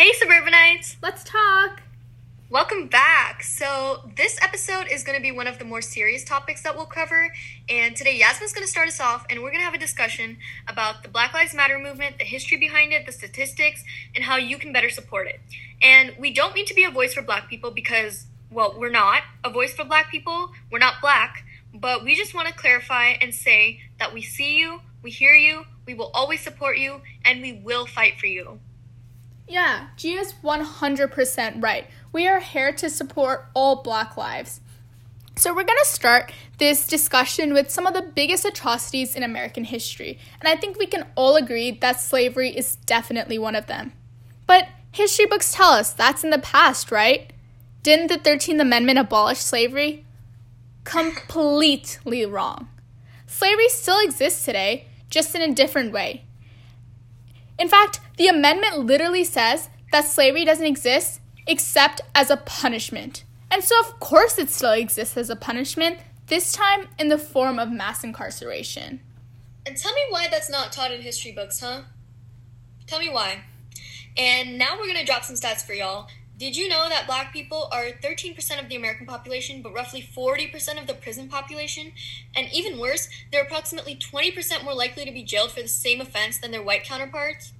Hey, suburbanites! Let's talk! Welcome back. So, this episode is going to be one of the more serious topics that we'll cover. And today, Yasmin's going to start us off, and we're going to have a discussion about the Black Lives Matter movement, the history behind it, the statistics, and how you can better support it. And we don't mean to be a voice for black people because, well, we're not a voice for black people. We're not black. But we just want to clarify and say that we see you, we hear you, we will always support you, and we will fight for you. Yeah, Gia's 100% right. We are here to support all Black lives. So, we're going to start this discussion with some of the biggest atrocities in American history, and I think we can all agree that slavery is definitely one of them. But history books tell us that's in the past, right? Didn't the 13th Amendment abolish slavery? Completely wrong. Slavery still exists today, just in a different way. In fact, the amendment literally says that slavery doesn't exist except as a punishment. And so, of course, it still exists as a punishment, this time in the form of mass incarceration. And tell me why that's not taught in history books, huh? Tell me why. And now we're gonna drop some stats for y'all. Did you know that black people are 13% of the American population, but roughly 40% of the prison population? And even worse, they're approximately 20% more likely to be jailed for the same offense than their white counterparts?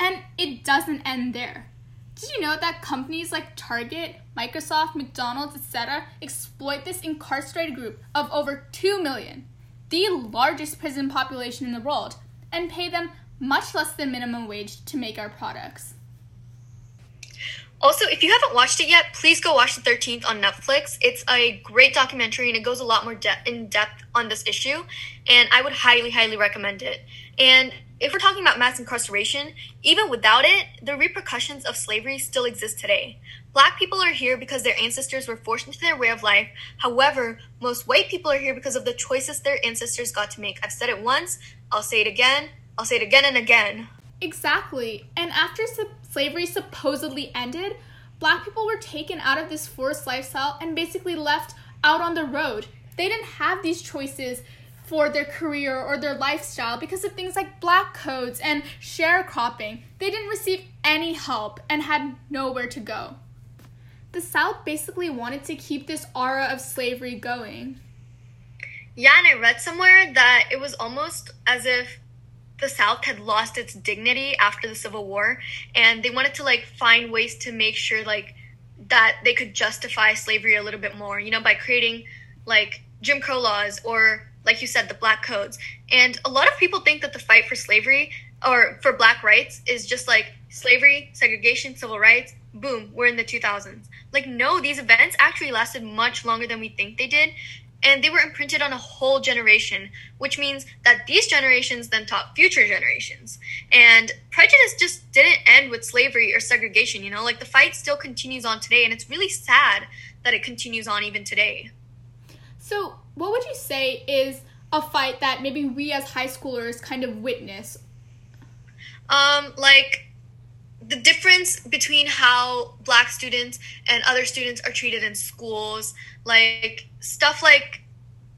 And it doesn't end there. Did you know that companies like Target, Microsoft, McDonald's, etc., exploit this incarcerated group of over 2 million, the largest prison population in the world, and pay them much less than minimum wage to make our products? Also, if you haven't watched it yet, please go watch the 13th on Netflix. It's a great documentary and it goes a lot more de- in depth on this issue, and I would highly, highly recommend it. And if we're talking about mass incarceration, even without it, the repercussions of slavery still exist today. Black people are here because their ancestors were forced into their way of life. However, most white people are here because of the choices their ancestors got to make. I've said it once, I'll say it again, I'll say it again and again. Exactly. And after slavery supposedly ended, black people were taken out of this forced lifestyle and basically left out on the road. They didn't have these choices for their career or their lifestyle because of things like black codes and sharecropping. They didn't receive any help and had nowhere to go. The South basically wanted to keep this aura of slavery going. Yeah, and I read somewhere that it was almost as if the South had lost its dignity after the Civil War, and they wanted to like find ways to make sure like that they could justify slavery a little bit more, you know, by creating like Jim Crow laws or like you said, the black codes. And a lot of people think that the fight for slavery or for black rights is just like slavery, segregation, civil rights, boom, we're in the 2000s. Like, no, these events actually lasted much longer than we think they did. And they were imprinted on a whole generation, which means that these generations then taught future generations. And prejudice just didn't end with slavery or segregation, you know? Like, the fight still continues on today, and it's really sad that it continues on even today. So, what would you say is a fight that maybe we as high schoolers kind of witness? Um, like the difference between how black students and other students are treated in schools, like stuff like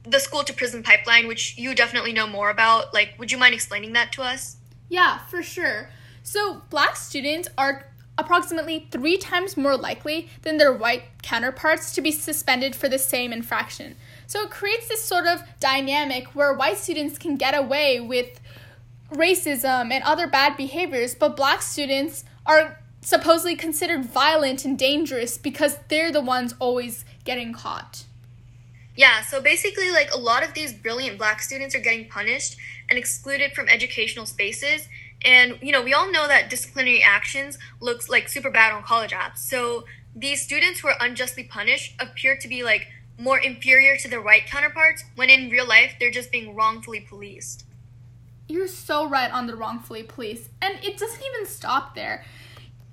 the school to prison pipeline, which you definitely know more about. Like, would you mind explaining that to us? Yeah, for sure. So, black students are approximately three times more likely than their white counterparts to be suspended for the same infraction. So it creates this sort of dynamic where white students can get away with racism and other bad behaviors, but black students are supposedly considered violent and dangerous because they're the ones always getting caught. Yeah, so basically, like a lot of these brilliant black students are getting punished and excluded from educational spaces. And, you know, we all know that disciplinary actions looks like super bad on college apps. So these students who are unjustly punished appear to be like more inferior to their white counterparts when in real life they're just being wrongfully policed. You're so right on the wrongfully police. And it doesn't even stop there.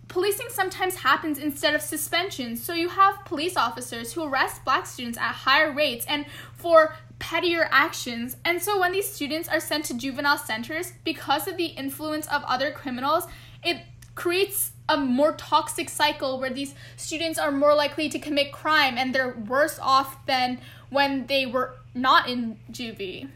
Policing sometimes happens instead of suspension, so you have police officers who arrest black students at higher rates and for pettier actions. And so when these students are sent to juvenile centers because of the influence of other criminals, it creates a more toxic cycle where these students are more likely to commit crime and they're worse off than when they were not in juvie.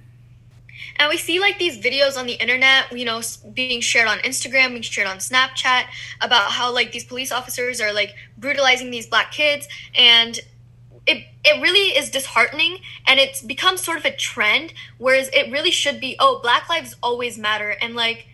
And we see like these videos on the internet, you know, being shared on Instagram, being shared on Snapchat about how like these police officers are like brutalizing these black kids. And it it really is disheartening and it's become sort of a trend whereas it really should be oh black lives always matter. And like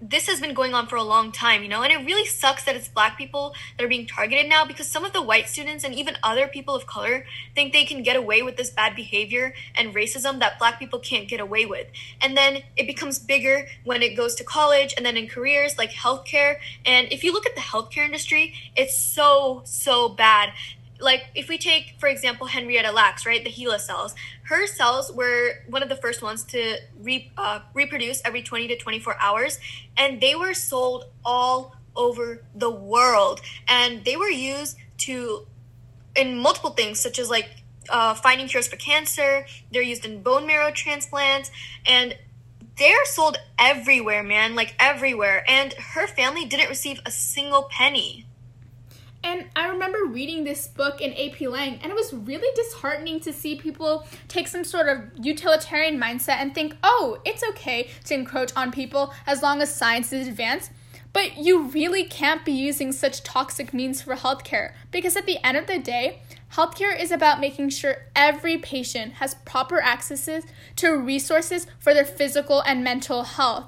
this has been going on for a long time, you know, and it really sucks that it's black people that are being targeted now because some of the white students and even other people of color think they can get away with this bad behavior and racism that black people can't get away with. And then it becomes bigger when it goes to college and then in careers like healthcare. And if you look at the healthcare industry, it's so, so bad like if we take for example henrietta lacks right the HeLa cells her cells were one of the first ones to re, uh, reproduce every 20 to 24 hours and they were sold all over the world. And they were used to in multiple things such as like uh, finding cures for cancer they're used in bone marrow transplants and they're sold everywhere man like everywhere. And her family didn't receive a single penny and I remember reading this book in AP Lang, and it was really disheartening to see people take some sort of utilitarian mindset and think, oh, it's okay to encroach on people as long as science is advanced. But you really can't be using such toxic means for healthcare because at the end of the day, healthcare is about making sure every patient has proper access to resources for their physical and mental health.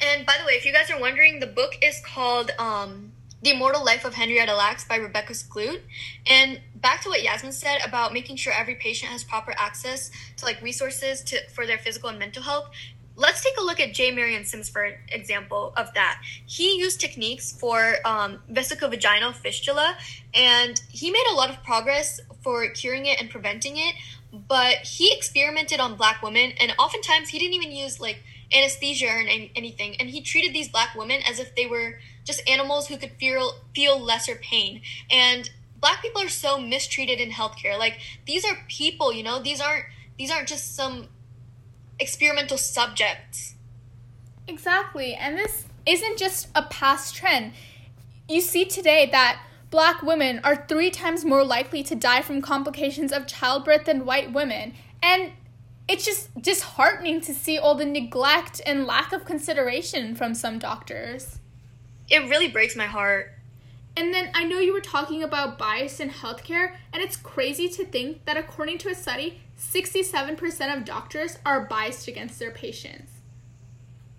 And by the way, if you guys are wondering, the book is called um, the Immortal Life of Henrietta Lacks by Rebecca Skloot. And back to what Yasmin said about making sure every patient has proper access to like resources to for their physical and mental health. Let's take a look at J. Marion Sims for example of that. He used techniques for um, vesicovaginal fistula, and he made a lot of progress for curing it and preventing it. But he experimented on black women, and oftentimes he didn't even use like anesthesia or anything, and he treated these black women as if they were just animals who could feel feel lesser pain. And black people are so mistreated in healthcare. Like these are people, you know, these aren't these aren't just some experimental subjects. Exactly. And this isn't just a past trend. You see today that black women are three times more likely to die from complications of childbirth than white women. And it's just disheartening to see all the neglect and lack of consideration from some doctors it really breaks my heart. And then I know you were talking about bias in healthcare, and it's crazy to think that according to a study, 67% of doctors are biased against their patients.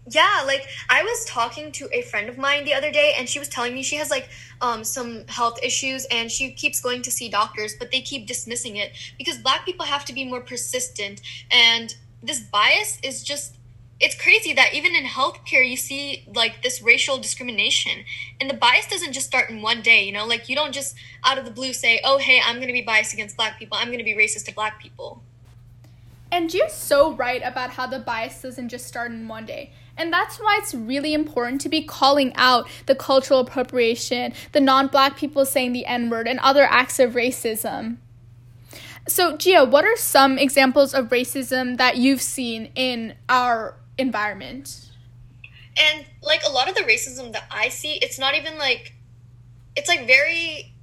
Yeah, like I was talking to a friend of mine the other day and she was telling me she has like um some health issues and she keeps going to see doctors but they keep dismissing it because black people have to be more persistent and this bias is just it's crazy that even in healthcare you see like this racial discrimination. And the bias doesn't just start in one day you know? Like you don't just out of the blue say oh hey i'm going to be biased against black people. I'm going to be racist to black people. And you're so right about how the bias doesn't just start in one day. And that's why it's really important to be calling out the cultural appropriation, the non black people saying the N word, and other acts of racism. So, Gia, what are some examples of racism that you've seen in our environment. And like a lot of the racism that I see, it's not even like it's like very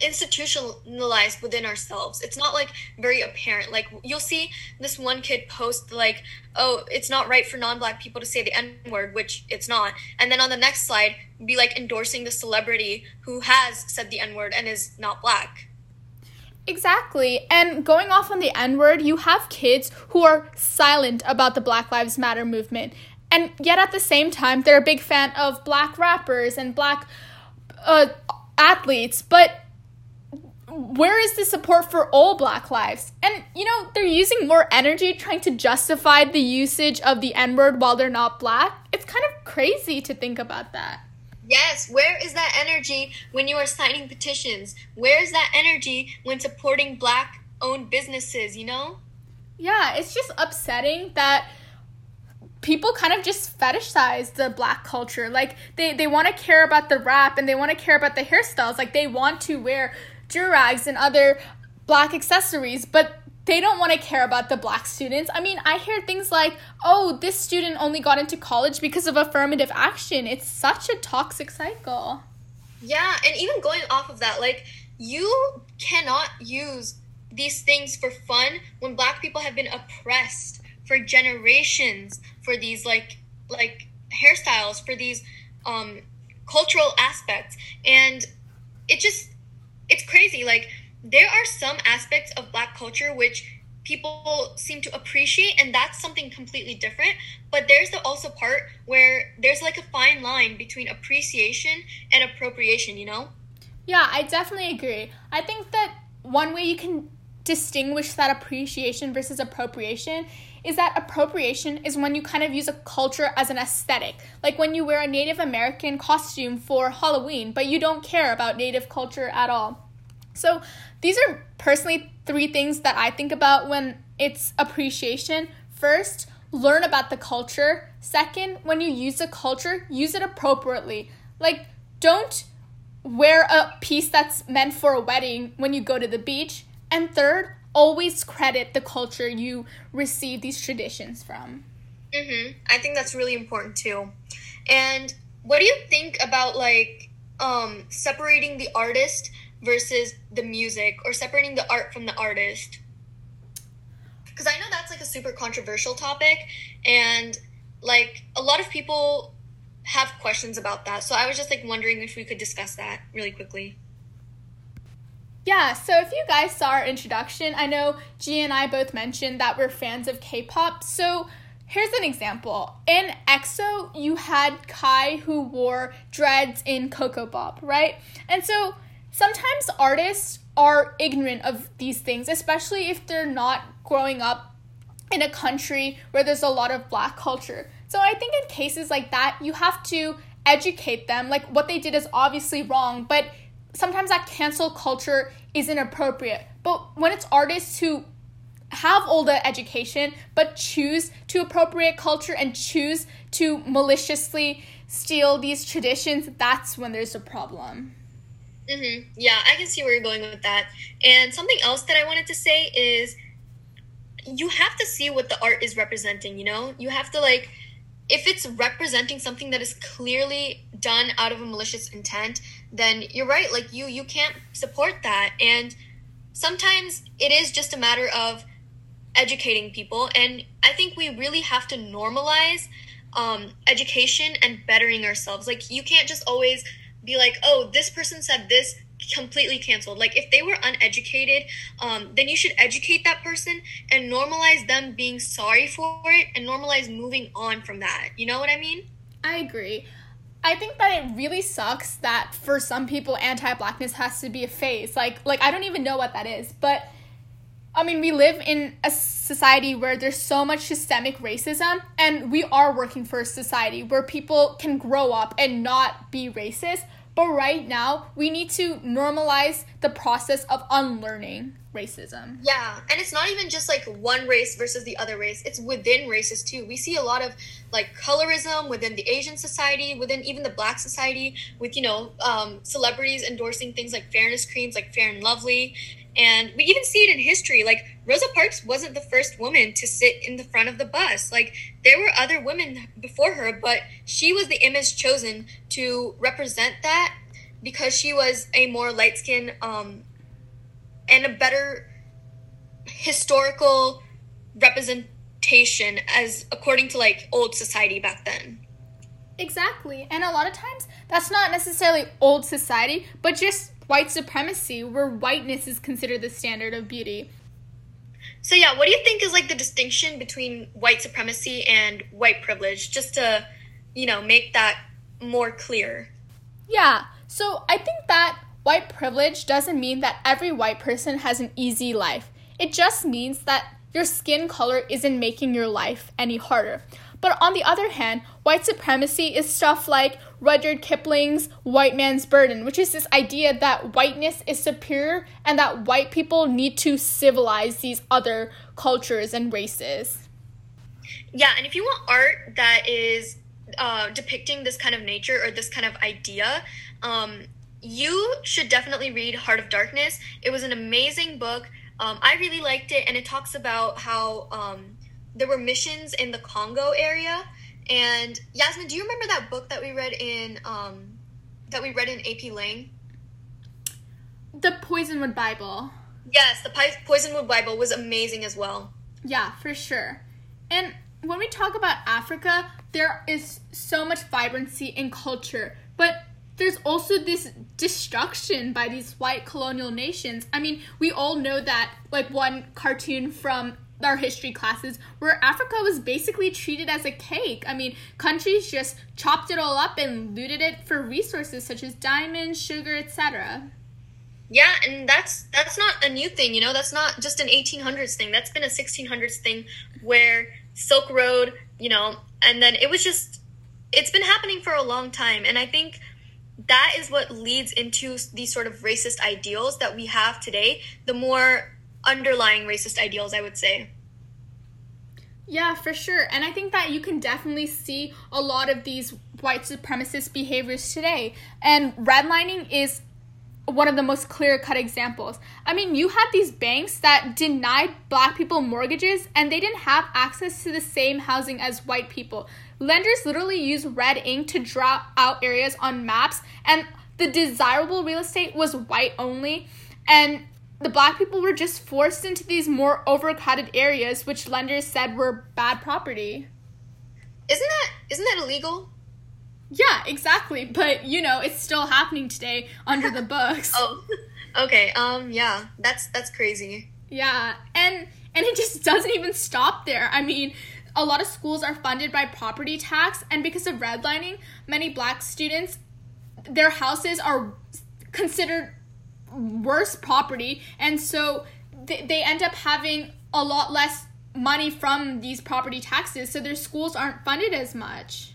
institutionalized within ourselves. It's not like very apparent. Like you'll see this one kid post like, "Oh, it's not right for non-black people to say the n-word," which it's not. And then on the next slide, be like endorsing the celebrity who has said the n-word and is not black. Exactly. And going off on the N word, you have kids who are silent about the Black Lives Matter movement. And yet at the same time, they're a big fan of black rappers and black uh, athletes. But where is the support for all black lives? And, you know, they're using more energy trying to justify the usage of the N word while they're not black. It's kind of crazy to think about that. Yes, where is that energy when you are signing petitions? Where is that energy when supporting black owned businesses, you know? Yeah, it's just upsetting that people kind of just fetishize the black culture. Like they, they want to care about the rap and they want to care about the hairstyles. Like they want to wear durags and other black accessories, but they don't want to care about the black students. I mean, I hear things like, oh, this student only got into college because of affirmative action. It's such a toxic cycle. Yeah, and even going off of that, like, you cannot use these things for fun when black people have been oppressed for generations for these like like hairstyles for these um cultural aspects and it just it's crazy like there are some aspects of black culture which people seem to appreciate and that's something completely different but there's the also part where there's like a fine line between appreciation and appropriation you know yeah i definitely agree i think that one way you can distinguish that appreciation versus appropriation is that appropriation is when you kind of use a culture as an aesthetic. Like when you wear a Native American costume for Halloween, but you don't care about Native culture at all. So these are personally three things that I think about when it's appreciation. First, learn about the culture. Second, when you use a culture, use it appropriately. Like, don't wear a piece that's meant for a wedding when you go to the beach. And third, always credit the culture you receive these traditions from. Mhm. I think that's really important too. And what do you think about like um separating the artist versus the music or separating the art from the artist? Cuz I know that's like a super controversial topic and like a lot of people have questions about that. So I was just like wondering if we could discuss that really quickly. Yeah, so if you guys saw our introduction, I know G and I both mentioned that we're fans of K pop. So here's an example. In EXO, you had Kai who wore dreads in Ko Ko Bop, right? And so sometimes artists are ignorant of these things, especially if they're not growing up in a country where there's a lot of black culture. So I think in cases like that, you have to educate them. Like what they did is obviously wrong, but sometimes that cancel culture isn't appropriate. But when it's artists who have all the education but choose to appropriate culture and choose to maliciously steal these traditions, that's when there's a problem. Mm-hmm. Yeah, I can see where you're going with that. And something else that I wanted to say is you have to see what the art is representing, you know? You have to like if it's representing something that is clearly done out of a malicious intent, then you're right. Like you, you can't support that. And sometimes it is just a matter of educating people. And I think we really have to normalize um, education and bettering ourselves. Like you can't just always be like, oh, this person said this, completely canceled. Like if they were uneducated, um, then you should educate that person and normalize them being sorry for it and normalize moving on from that. You know what I mean? I agree. I think that it really sucks that for some people anti-blackness has to be a phase. Like like I don't even know what that is, but I mean, we live in a society where there's so much systemic racism, and we are working for a society where people can grow up and not be racist. But right now, we need to normalize the process of unlearning racism. Yeah, and it's not even just like one race versus the other race. It's within races too. We see a lot of like colorism within the Asian society, within even the Black society, with you know um, celebrities endorsing things like fairness creams, like Fair and Lovely, and we even see it in history. Like Rosa Parks wasn't the first woman to sit in the front of the bus. Like there were other women before her, but she was the image chosen to represent that because she was a more light skinned um, and a better historical representation as according to like old society back then. Exactly. And a lot of times that's not necessarily old society, but just white supremacy, where whiteness is considered the standard of beauty. So yeah, what do you think is like the distinction between white supremacy and white privilege just to, you know, make that more clear? Yeah. So I think that white privilege doesn't mean that every white person has an easy life. It just means that your skin color isn't making your life any harder. But on the other hand, white supremacy is stuff like Rudyard Kipling's white man's burden, which is this idea that whiteness is superior and that white people need to civilize these other cultures and races. Yeah, and if you want art that is uh, depicting this kind of nature or this kind of idea, um, you should definitely read Heart of Darkness. It was an amazing book. Um, I really liked it, and it talks about how um, there were missions in the Congo area. And Yasmin, do you remember that book that we read in um, that we read in AP Lang? The Poisonwood Bible. Yes, the Poisonwood Bible was amazing as well. Yeah, for sure. And when we talk about Africa, there is so much vibrancy in culture, but there's also this destruction by these white colonial nations. I mean, we all know that, like, one cartoon from our history classes where Africa was basically treated as a cake. I mean, countries just chopped it all up and looted it for resources such as diamonds, sugar, etc. Yeah, and that's that's not a new thing, you know. That's not just an 1800s thing. That's been a 1600s thing where Silk Road, you know, and then it was just it's been happening for a long time and I think that is what leads into these sort of racist ideals that we have today, the more underlying racist ideals, I would say. Yeah, for sure. And I think that you can definitely see a lot of these white supremacist behaviors today. And redlining is one of the most clear cut examples. I mean, you had these banks that denied black people mortgages and they didn't have access to the same housing as white people. Lenders literally use red ink to draw out areas on maps, and the desirable real estate was white only. And the black people were just forced into these more overcrowded areas, which lenders said were bad property. Isn't that isn't that illegal? Yeah, exactly. But you know, it's still happening today under the books. oh, okay. Um, yeah, that's that's crazy. Yeah, and and it just doesn't even stop there. I mean, a lot of schools are funded by property tax, and because of redlining, many black students, their houses are considered worse property, and so they, they end up having a lot less money from these property taxes, so their schools aren't funded as much.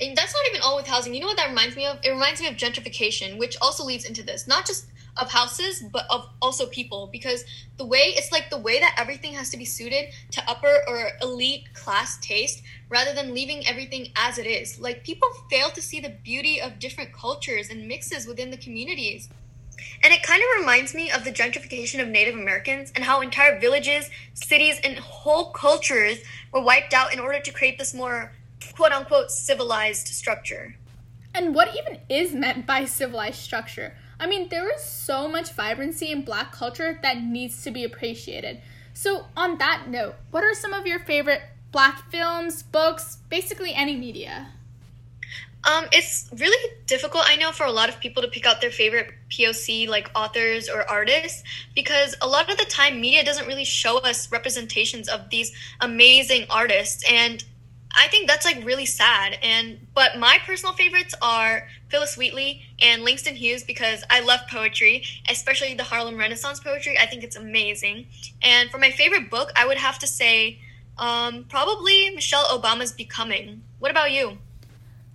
And that's not even all with housing. You know what that reminds me of? It reminds me of gentrification, which also leads into this. Not just of houses, but of also people. Because the way it's like the way that everything has to be suited to upper or elite class taste rather than leaving everything as it is. Like people fail to see the beauty of different cultures and mixes within the communities. And it kind of reminds me of the gentrification of Native Americans and how entire villages, cities, and whole cultures were wiped out in order to create this more quote unquote civilized structure. And what even is meant by civilized structure? I mean, there is so much vibrancy in black culture that needs to be appreciated. So, on that note, what are some of your favorite black films, books, basically any media? Um, it's really difficult, I know, for a lot of people to pick out their favorite POC, like authors or artists, because a lot of the time media doesn't really show us representations of these amazing artists. And I think that's like really sad. And but my personal favorites are Phillis Wheatley and Langston Hughes because I love poetry, especially the Harlem Renaissance poetry. I think it's amazing. And for my favorite book, I would have to say um, probably Michelle Obama's Becoming. What about you?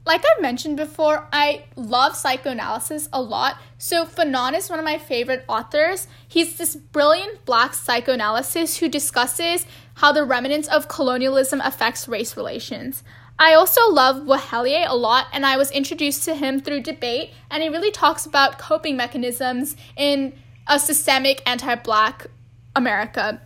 Like I mentioned before, I love psychoanalysis a lot. So Fanon is one of my favorite authors. He's this brilliant black psychoanalyst who discusses how the remnants of colonialism affects race relations. I also love Wahelier a lot, and I was introduced to him through debate, and he really talks about coping mechanisms in a systemic anti-black America.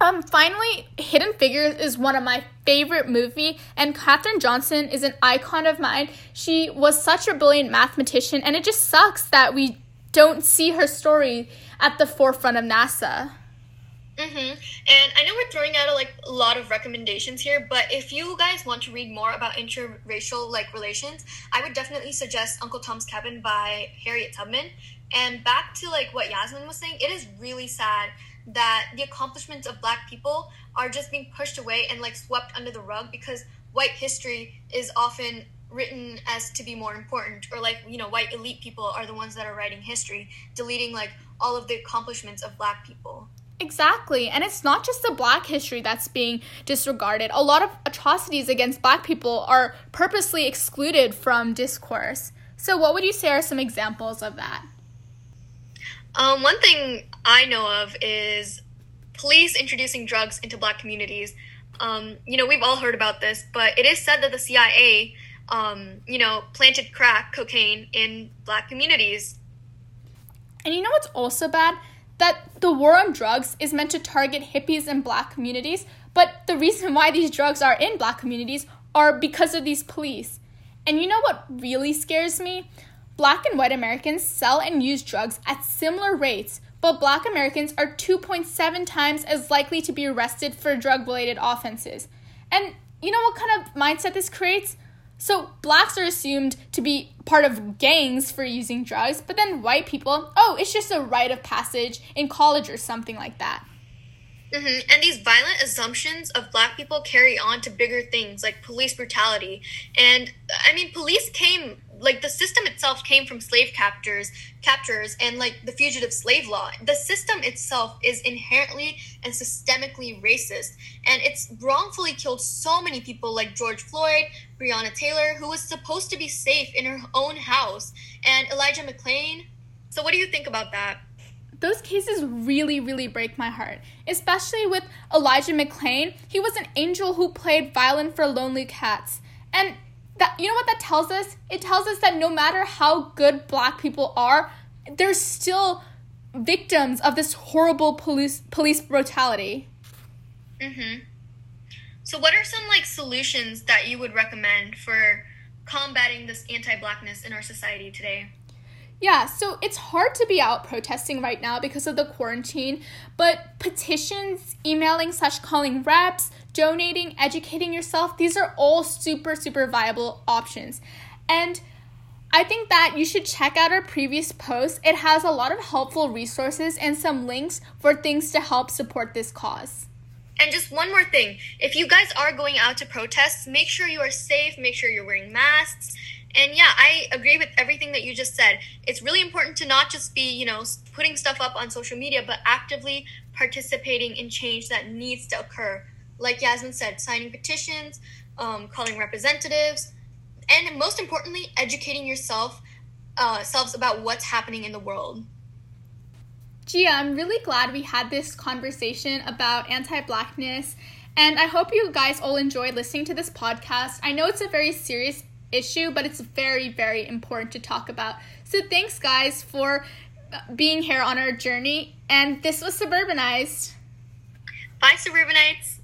Um, finally, Hidden Figures is one of my favorite movie, and Katherine Johnson is an icon of mine. She was such a brilliant mathematician, and it just sucks that we don't see her story at the forefront of NASA. Mm-hmm. And I know we're throwing out a, like a lot of recommendations here, but if you guys want to read more about interracial like relations, I would definitely suggest Uncle Tom's Cabin by Harriet Tubman. And back to like what Yasmin was saying, it is really sad that the accomplishments of black people are just being pushed away and like swept under the rug because white history is often written as to be more important or like you know white elite people are the ones that are writing history deleting like all of the accomplishments of black people Exactly. And it's not just the black history that's being disregarded. A lot of atrocities against black people are purposely excluded from discourse. So, what would you say are some examples of that? Um, one thing I know of is police introducing drugs into black communities. Um, you know, we've all heard about this, but it is said that the CIA, um, you know, planted crack cocaine in black communities. And you know what's also bad? That the war on drugs is meant to target hippies and black communities, but the reason why these drugs are in black communities are because of these police. And you know what really scares me? Black and white Americans sell and use drugs at similar rates, but black Americans are 2.7 times as likely to be arrested for drug related offenses. And you know what kind of mindset this creates? So blacks are assumed to be part of gangs for using drugs, but then white people, oh, it's just a rite of passage in college or something like that. Mm-hmm. And these violent assumptions of black people carry on to bigger things like police brutality. And I mean, police came like the system itself came from slave captors captures and like the fugitive slave law the system itself is inherently and systemically racist and it's wrongfully killed so many people like george floyd breonna taylor who was supposed to be safe in her own house and elijah mcclain so what do you think about that those cases really, really break my heart, especially with Elijah McClain. He was an angel who played violin for Lonely Cats. And that you know what that tells us? It tells us that no matter how good black people are, they're still victims of this horrible police police brutality. Mhm. So what are some like solutions that you would recommend for combating this anti-blackness in our society today? Yeah, so it's hard to be out protesting right now because of the quarantine, but petitions, emailing slash calling reps, donating, educating yourself, these are all super, super viable options. And I think that you should check out our previous post. It has a lot of helpful resources and some links for things to help support this cause. And just one more thing if you guys are going out to protest, make sure you are safe, make sure you're wearing masks and yeah, I agree with everything that you just said. It's really important to not just be, you know, putting stuff up on social media, but actively participating in change that needs to occur. Like Yasmin said, signing petitions, um, calling representatives, and most importantly, educating yourself uh, selves about what's happening in the world. Gia, I'm really glad we had this conversation about anti blackness. And I hope you guys all enjoyed listening to this podcast. I know it's a very serious issue, but it's very, very important to talk about. So thanks, guys, for uh, being here on our journey. And this was Suburbanized. Bye, Suburbanites.